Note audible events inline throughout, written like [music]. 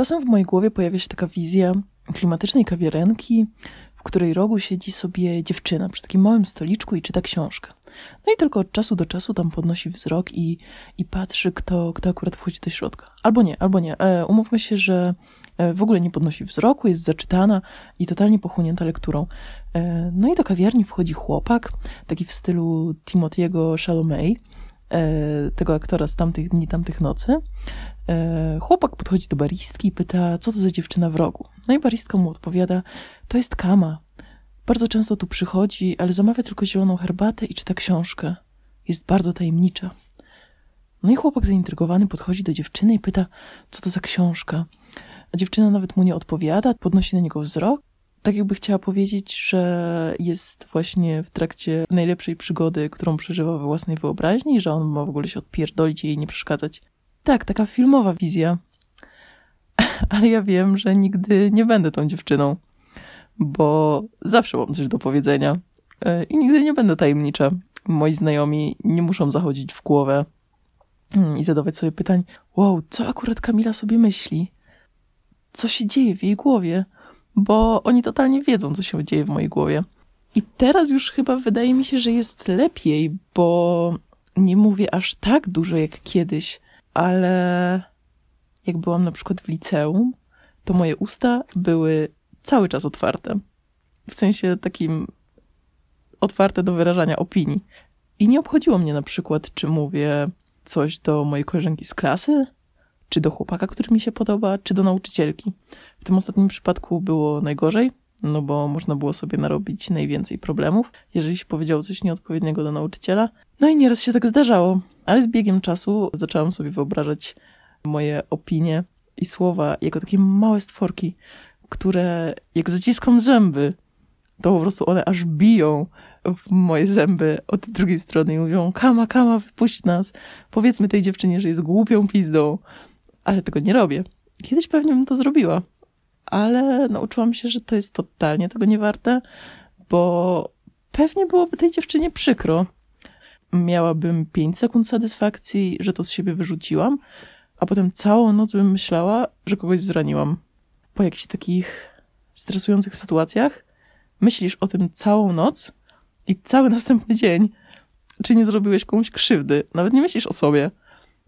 Czasem w mojej głowie pojawia się taka wizja klimatycznej kawiarenki, w której rogu siedzi sobie dziewczyna przy takim małym stoliczku i czyta książkę. No i tylko od czasu do czasu tam podnosi wzrok i, i patrzy, kto, kto akurat wchodzi do środka. Albo nie, albo nie. E, umówmy się, że e, w ogóle nie podnosi wzroku, jest zaczytana i totalnie pochłonięta lekturą. E, no i do kawiarni wchodzi chłopak, taki w stylu Timothy'ego Chalamet, tego aktora z tamtych dni, tamtych nocy. E, chłopak podchodzi do baristki i pyta, co to za dziewczyna w rogu. No i baristka mu odpowiada, to jest Kama. Bardzo często tu przychodzi, ale zamawia tylko zieloną herbatę i czyta książkę. Jest bardzo tajemnicza. No i chłopak zaintrygowany podchodzi do dziewczyny i pyta, co to za książka. A dziewczyna nawet mu nie odpowiada, podnosi na niego wzrok. Tak jakby chciała powiedzieć, że jest właśnie w trakcie najlepszej przygody, którą przeżywa we własnej wyobraźni, że on ma w ogóle się odpierdolić i jej nie przeszkadzać. Tak, taka filmowa wizja. [laughs] Ale ja wiem, że nigdy nie będę tą dziewczyną, bo zawsze mam coś do powiedzenia e, i nigdy nie będę tajemnicza. Moi znajomi nie muszą zachodzić w głowę hmm, i zadawać sobie pytań: Wow, co akurat Kamila sobie myśli? Co się dzieje w jej głowie? Bo oni totalnie wiedzą, co się dzieje w mojej głowie. I teraz już chyba wydaje mi się, że jest lepiej, bo nie mówię aż tak dużo jak kiedyś ale jak byłam na przykład w liceum, to moje usta były cały czas otwarte. W sensie takim otwarte do wyrażania opinii. I nie obchodziło mnie na przykład, czy mówię coś do mojej koleżanki z klasy, czy do chłopaka, który mi się podoba, czy do nauczycielki. W tym ostatnim przypadku było najgorzej, no bo można było sobie narobić najwięcej problemów, jeżeli się powiedziało coś nieodpowiedniego do nauczyciela. No i nieraz się tak zdarzało, ale z biegiem czasu zaczęłam sobie wyobrażać moje opinie i słowa jako takie małe stworki, które jak zaciskam zęby, to po prostu one aż biją w moje zęby od drugiej strony i mówią kama, kama, wypuść nas. Powiedzmy tej dziewczynie, że jest głupią pizdą. Ale tego nie robię. Kiedyś pewnie bym to zrobiła. Ale nauczyłam się, że to jest totalnie tego nie warte, bo pewnie byłoby tej dziewczynie przykro miałabym 5 sekund satysfakcji, że to z siebie wyrzuciłam, a potem całą noc bym myślała, że kogoś zraniłam. Po jakichś takich stresujących sytuacjach myślisz o tym całą noc i cały [laughs] następny dzień, czy nie zrobiłeś komuś krzywdy. Nawet nie myślisz o sobie,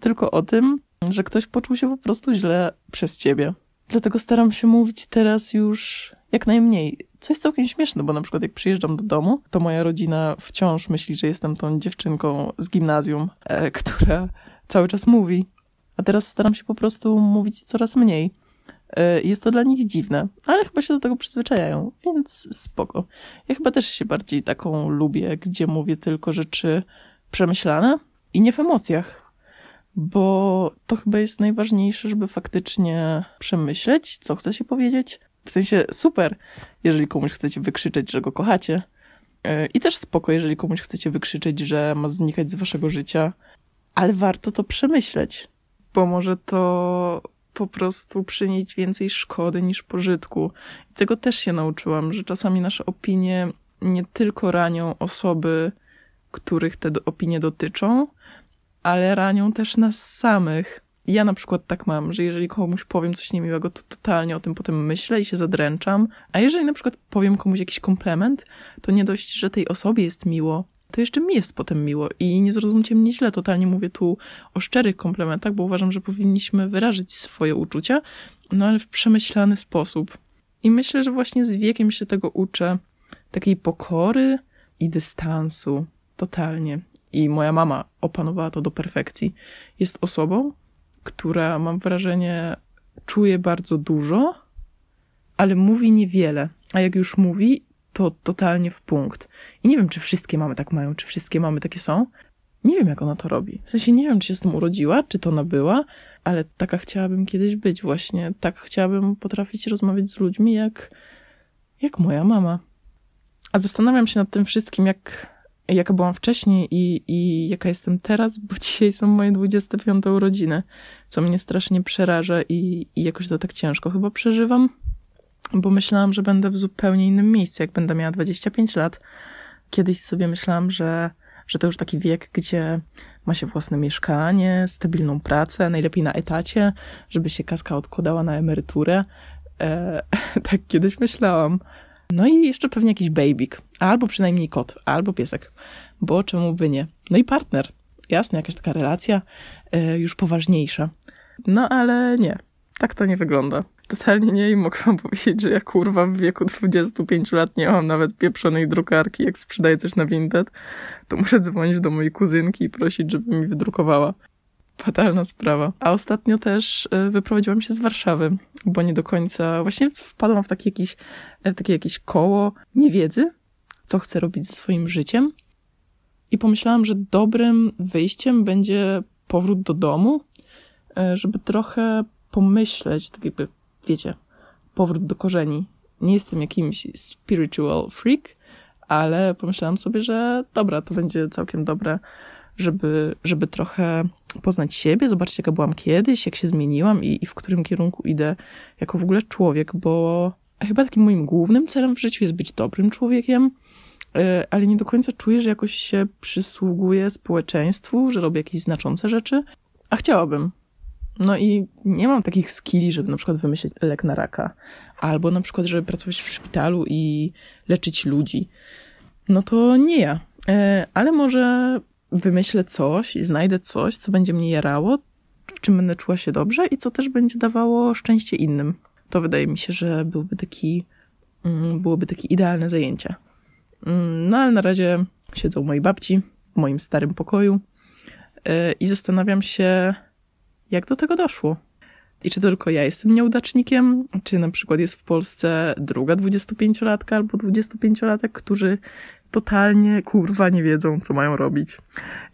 tylko o tym, że ktoś poczuł się po prostu źle przez ciebie. Dlatego staram się mówić teraz już jak najmniej. Co jest całkiem śmieszne, bo na przykład jak przyjeżdżam do domu, to moja rodzina wciąż myśli, że jestem tą dziewczynką z gimnazjum, e, która cały czas mówi. A teraz staram się po prostu mówić coraz mniej. E, jest to dla nich dziwne, ale chyba się do tego przyzwyczajają, więc spoko. Ja chyba też się bardziej taką lubię, gdzie mówię tylko rzeczy przemyślane i nie w emocjach, bo to chyba jest najważniejsze, żeby faktycznie przemyśleć, co chce się powiedzieć, w sensie super, jeżeli komuś chcecie wykrzyczeć, że go kochacie. E, I też spoko, jeżeli komuś chcecie wykrzyczeć, że ma znikać z waszego życia, ale warto to przemyśleć, bo może to po prostu przynieść więcej szkody niż pożytku. I tego też się nauczyłam, że czasami nasze opinie nie tylko ranią osoby, których te opinie dotyczą, ale ranią też nas samych. Ja na przykład tak mam, że jeżeli komuś powiem coś niemiłego, to totalnie o tym potem myślę i się zadręczam. A jeżeli na przykład powiem komuś jakiś komplement, to nie dość, że tej osobie jest miło, to jeszcze mi jest potem miło. I nie zrozumcie mnie źle, totalnie mówię tu o szczerych komplementach, bo uważam, że powinniśmy wyrazić swoje uczucia, no ale w przemyślany sposób. I myślę, że właśnie z wiekiem się tego uczę, takiej pokory i dystansu. Totalnie. I moja mama opanowała to do perfekcji. Jest osobą, która mam wrażenie czuje bardzo dużo, ale mówi niewiele. A jak już mówi, to totalnie w punkt. I nie wiem, czy wszystkie mamy tak mają, czy wszystkie mamy takie są. Nie wiem, jak ona to robi. W sensie nie wiem, czy się z tym urodziła, czy to nabyła, ale taka chciałabym kiedyś być właśnie. Tak chciałabym potrafić rozmawiać z ludźmi, jak, jak moja mama. A zastanawiam się nad tym wszystkim, jak jaka byłam wcześniej i, i jaka jestem teraz, bo [laughs] dzisiaj są moje 25 urodziny, co mnie strasznie przeraża i, i jakoś to tak ciężko chyba przeżywam, bo myślałam, że będę w zupełnie innym miejscu, jak będę miała 25 lat. Kiedyś sobie myślałam, że, że to już taki wiek, gdzie ma się własne mieszkanie, stabilną pracę, najlepiej na etacie, żeby się kaska odkładała na emeryturę. E, [laughs] tak kiedyś myślałam. No i jeszcze pewnie jakiś babyk, albo przynajmniej kot, albo piesek, bo czemu by nie. No i partner, jasne, jakaś taka relacja e, już poważniejsza. No ale nie, tak to nie wygląda. Totalnie nie i mogę wam powiedzieć, że ja kurwa w wieku 25 lat nie mam nawet pieprzonej drukarki, jak sprzedaję coś na Vinted, to muszę dzwonić do mojej kuzynki i prosić, żeby mi wydrukowała. Fatalna sprawa. A ostatnio też e, wyprowadziłam się z Warszawy, bo nie do końca, właśnie wpadłam w takie jakieś, w takie jakieś koło niewiedzy, co chcę robić ze swoim życiem. I pomyślałam, że dobrym wyjściem będzie powrót do domu, e, żeby trochę pomyśleć, tak jakby, wiecie, powrót do korzeni. Nie jestem jakimś spiritual freak, ale pomyślałam sobie, że dobra, to będzie całkiem dobre, żeby, żeby trochę poznać siebie, zobaczyć, jaka byłam kiedyś, jak się zmieniłam i, i w którym kierunku idę jako w ogóle człowiek, bo chyba takim moim głównym celem w życiu jest być dobrym człowiekiem, e, ale nie do końca czuję, że jakoś się przysługuję społeczeństwu, że robię jakieś znaczące rzeczy, a chciałabym. No i nie mam takich skilli, żeby na przykład wymyślić lek na raka, albo na przykład, żeby pracować w szpitalu i leczyć ludzi. No to nie ja. E, ale może wymyślę coś i znajdę coś, co będzie mnie jarało, w czym będę czuła się dobrze i co też będzie dawało szczęście innym. To wydaje mi się, że byłby taki, mm, byłoby takie idealne zajęcie. Mm, no ale na razie siedzę u mojej babci w moim starym pokoju e, i zastanawiam się, jak do tego doszło. I czy tylko ja jestem nieudacznikiem, czy na przykład jest w Polsce druga 25-latka albo 25-latek, którzy totalnie kurwa nie wiedzą, co mają robić.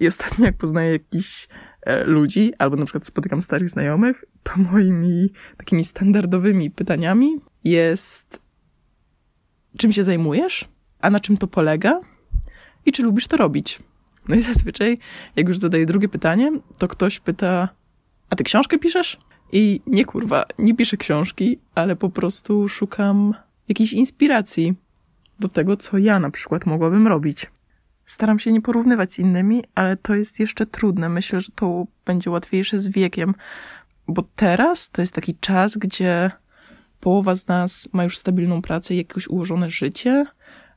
I ostatnio, jak poznaję jakichś e, ludzi, albo na przykład spotykam starych znajomych, to moimi takimi standardowymi pytaniami jest: czym się zajmujesz? A na czym to polega? I czy lubisz to robić? No i zazwyczaj, jak już zadaję drugie pytanie, to ktoś pyta: A ty książkę piszesz? I nie kurwa, nie piszę książki, ale po prostu szukam jakiejś inspiracji do tego, co ja na przykład mogłabym robić. Staram się nie porównywać z innymi, ale to jest jeszcze trudne. Myślę, że to będzie łatwiejsze z wiekiem, bo teraz to jest taki czas, gdzie połowa z nas ma już stabilną pracę i jakieś ułożone życie,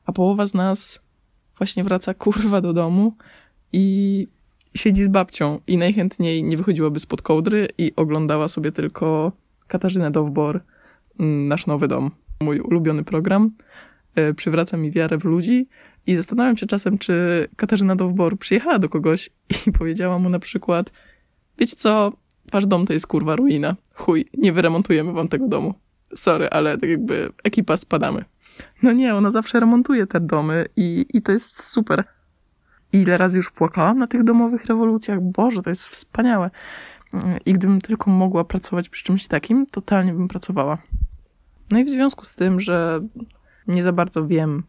a połowa z nas właśnie wraca [laughs] kurwa do domu i siedzi z babcią i najchętniej nie wychodziłaby spod kołdry i oglądała sobie tylko Katarzynę Dowbor, mm, nasz nowy dom, mój ulubiony program. E, przywraca mi wiarę w ludzi i zastanawiam się czasem, czy Katarzyna Dowbor przyjechała do kogoś i [laughs] powiedziała mu na przykład wiecie co, wasz dom to jest kurwa ruina. Chuj, nie wyremontujemy wam tego domu. Sorry, ale tak jakby ekipa spadamy. No nie, ona zawsze remontuje te domy i, i to jest super. Ile razy już płakałam na tych domowych rewolucjach. Boże, to jest wspaniałe. I gdybym tylko mogła pracować przy czymś takim, totalnie bym pracowała. No i w związku z tym, że nie za bardzo wiem,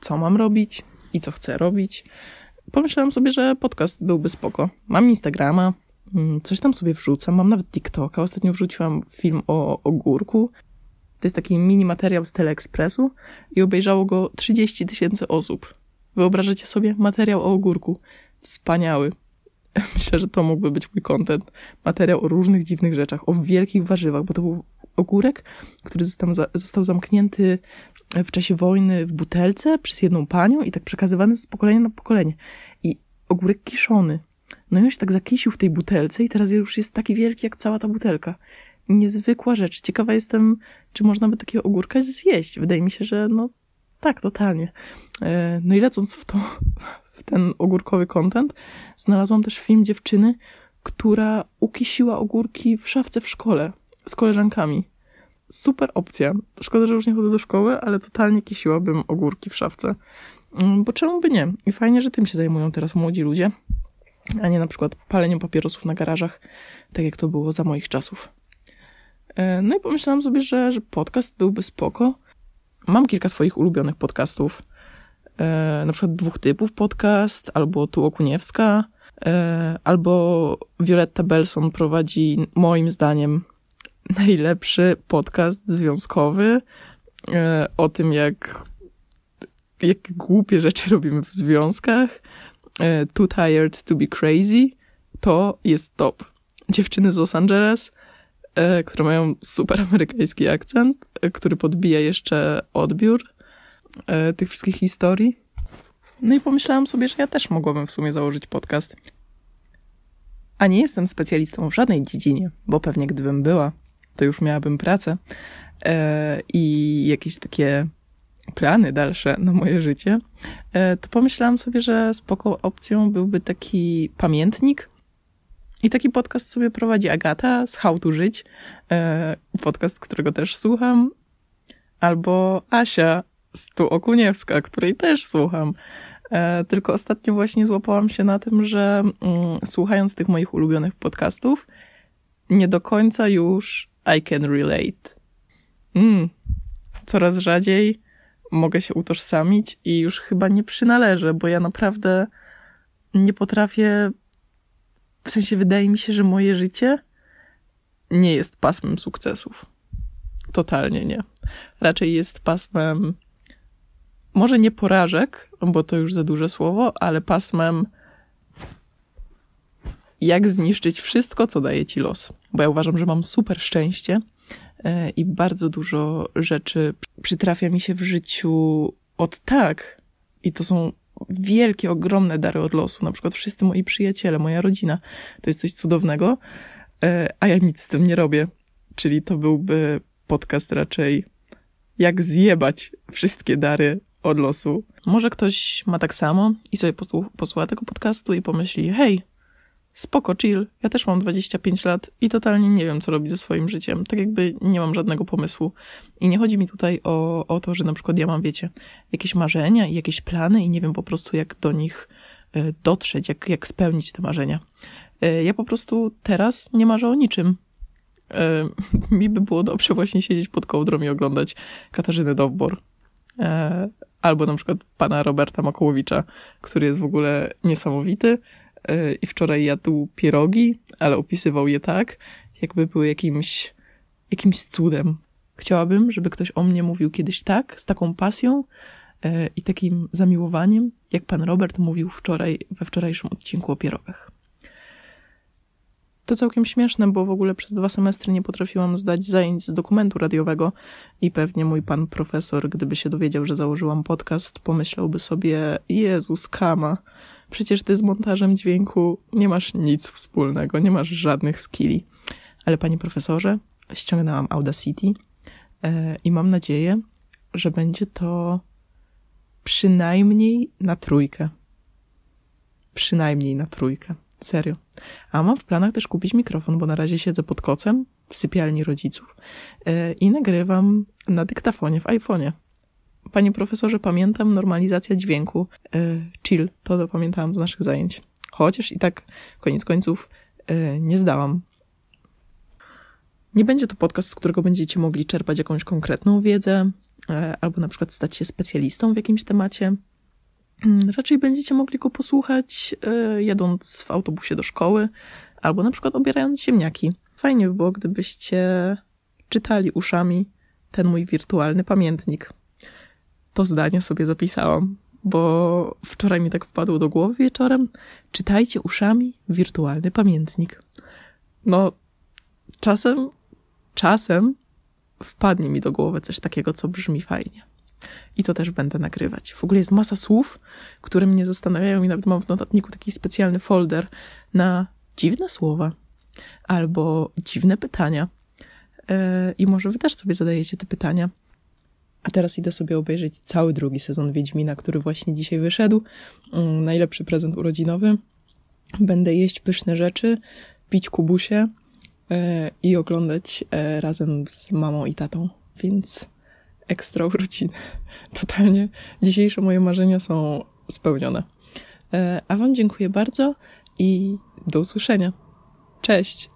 co mam robić i co chcę robić, pomyślałam sobie, że podcast byłby spoko. Mam Instagrama, mm, coś tam sobie wrzucam, mam nawet TikToka. Ostatnio wrzuciłam film o ogórku. To jest taki mini materiał z Teleekspresu i obejrzało go 30 tysięcy osób. Wyobrażacie sobie materiał o ogórku? Wspaniały. [laughs] Myślę, że to mógłby być mój content. Materiał o różnych dziwnych rzeczach, o wielkich warzywach, bo to był ogórek, który został, został zamknięty w czasie wojny w butelce przez jedną panią i tak przekazywany z pokolenia na pokolenie. I ogórek kiszony. No i on się tak zakisił w tej butelce i teraz już jest taki wielki jak cała ta butelka. Niezwykła rzecz. Ciekawa jestem, czy można by takiego ogórka zjeść. Wydaje mi się, że no tak, totalnie. E, no i lecąc w to, [laughs] w ten ogórkowy content, znalazłam też film dziewczyny, która ukisiła ogórki w szafce w szkole z koleżankami. Super opcja. Szkoda, że już nie chodzę do szkoły, ale totalnie kisiłabym ogórki w szafce. Mm, bo czemu by nie? I fajnie, że tym się zajmują teraz młodzi ludzie, a nie na przykład paleniem papierosów na garażach, tak jak to było za moich czasów. E, no i pomyślałam sobie, że, że podcast byłby spoko, mam kilka swoich ulubionych podcastów. E, na przykład dwóch typów podcast, albo Tu Okuniewska, e, albo Violetta Belson prowadzi moim zdaniem najlepszy podcast związkowy e, o tym, jak, jak głupie rzeczy robimy w związkach. e, Too Tired to be Crazy, to jest top. Dziewczyny z Los Angeles, e, które mają super amerykański akcent, który podbija jeszcze odbiór tych wszystkich historii. No i pomyślałam sobie, że ja też mogłabym w sumie założyć podcast. A nie jestem specjalistą w żadnej dziedzinie, bo pewnie gdybym była, to już miałabym pracę i jakieś takie plany dalsze na moje życie, e, to pomyślałam sobie, że spoko opcją byłby taki pamiętnik. I taki podcast sobie prowadzi Agata z How to Żyć, e, podcast, którego też słucham, albo Asia z Tu Okuniewska, której też słucham. E, tylko ostatnio właśnie złapałam się na tym, że mm, słuchając tych moich ulubionych podcastów, nie do końca już I can relate. Mm, coraz rzadziej mogę się utożsamić i już chyba nie przynależę, bo ja naprawdę nie potrafię. W sensie wydaje mi się, że moje życie nie jest pasmem sukcesów. Totalnie nie. Raczej jest pasmem, może nie porażek, bo to już za duże słowo, ale pasmem, jak zniszczyć wszystko, co daje ci los. Bo ja uważam, że mam super szczęście E, i bardzo dużo rzeczy przytrafia mi się w życiu od tak. I to są wielkie, ogromne dary od losu. Na przykład wszyscy moi przyjaciele, moja rodzina. To jest coś cudownego, e, a ja nic z tym nie robię. Czyli to byłby podcast raczej jak zjebać wszystkie dary od losu. Może ktoś ma tak samo i sobie posłucha tego podcastu i pomyśli, hej, spoko, chill. Ja też mam 25 lat i totalnie nie wiem, co robić ze swoim życiem. Tak jakby nie mam żadnego pomysłu. I nie chodzi mi tutaj o, o to, że na przykład ja mam, wiecie, jakieś marzenia i jakieś plany i nie wiem po prostu, jak do nich e, dotrzeć, jak, jak spełnić te marzenia. E, ja po prostu teraz nie marzę o niczym. E, [laughs] mi by było dobrze właśnie siedzieć pod kołdrą i oglądać Katarzynę Dowbor. Albo na przykład pana Roberta Makołowicza, który jest w ogóle niesamowity, i wczoraj jadł pierogi, ale opisywał je tak, jakby były jakimś, jakimś cudem. Chciałabym, żeby ktoś o mnie mówił kiedyś tak, z taką pasją e, i takim zamiłowaniem, jak pan Robert mówił wczoraj, we wczorajszym odcinku o pierogach. To całkiem śmieszne, bo w ogóle przez dwa semestry nie potrafiłam zdać zajęć z dokumentu radiowego i pewnie mój pan profesor, gdyby się dowiedział, że założyłam podcast, pomyślałby sobie, Jezus, kama, przecież ty z montażem dźwięku nie masz nic wspólnego, nie masz żadnych skilli. Ale panie profesorze, ściągnęłam Audacity yy, i mam nadzieję, że będzie to przynajmniej na trójkę. Przynajmniej na trójkę. Serio. A mam w planach też kupić mikrofon, bo na razie siedzę pod kocem w sypialni rodziców yy, i nagrywam na dyktafonie w iPhone'ie. Panie profesorze, pamiętam normalizacja dźwięku. Yy, chill, to zapamiętałam z naszych zajęć. Chociaż i tak koniec końców yy, nie zdałam. Nie będzie to podcast, z którego będziecie mogli czerpać jakąś konkretną wiedzę, albo na przykład stać się specjalistą w jakimś temacie. Mm, raczej będziecie mogli go posłuchać e, jadąc w autobusie do szkoły, albo na przykład obierając ziemniaki. Fajnie by było, gdybyście czytali uszami ten mój wirtualny pamiętnik. To zdanie sobie zapisałam, bo wczoraj mi tak wpadło do głowy wieczorem. Czytajcie uszami wirtualny pamiętnik. No, czasem, czasem wpadnie mi do głowy coś takiego, co brzmi fajnie i to też będę nagrywać. W ogóle jest masa słów, które mnie zastanawiają i nawet mam w notatniku taki specjalny folder na dziwne słowa albo dziwne pytania. E, I może wy też sobie zadajecie te pytania. A teraz idę sobie obejrzeć cały drugi sezon Wiedźmina, który właśnie dzisiaj wyszedł. Mm, najlepszy prezent urodzinowy. Będę jeść pyszne rzeczy, pić kubusie e, i oglądać e, razem z mamą i tatą. Więc ekstra urodziny. [laughs] Totalnie dzisiejsze moje marzenia są spełnione. E, a Wam dziękuję bardzo i do usłyszenia. Cześć!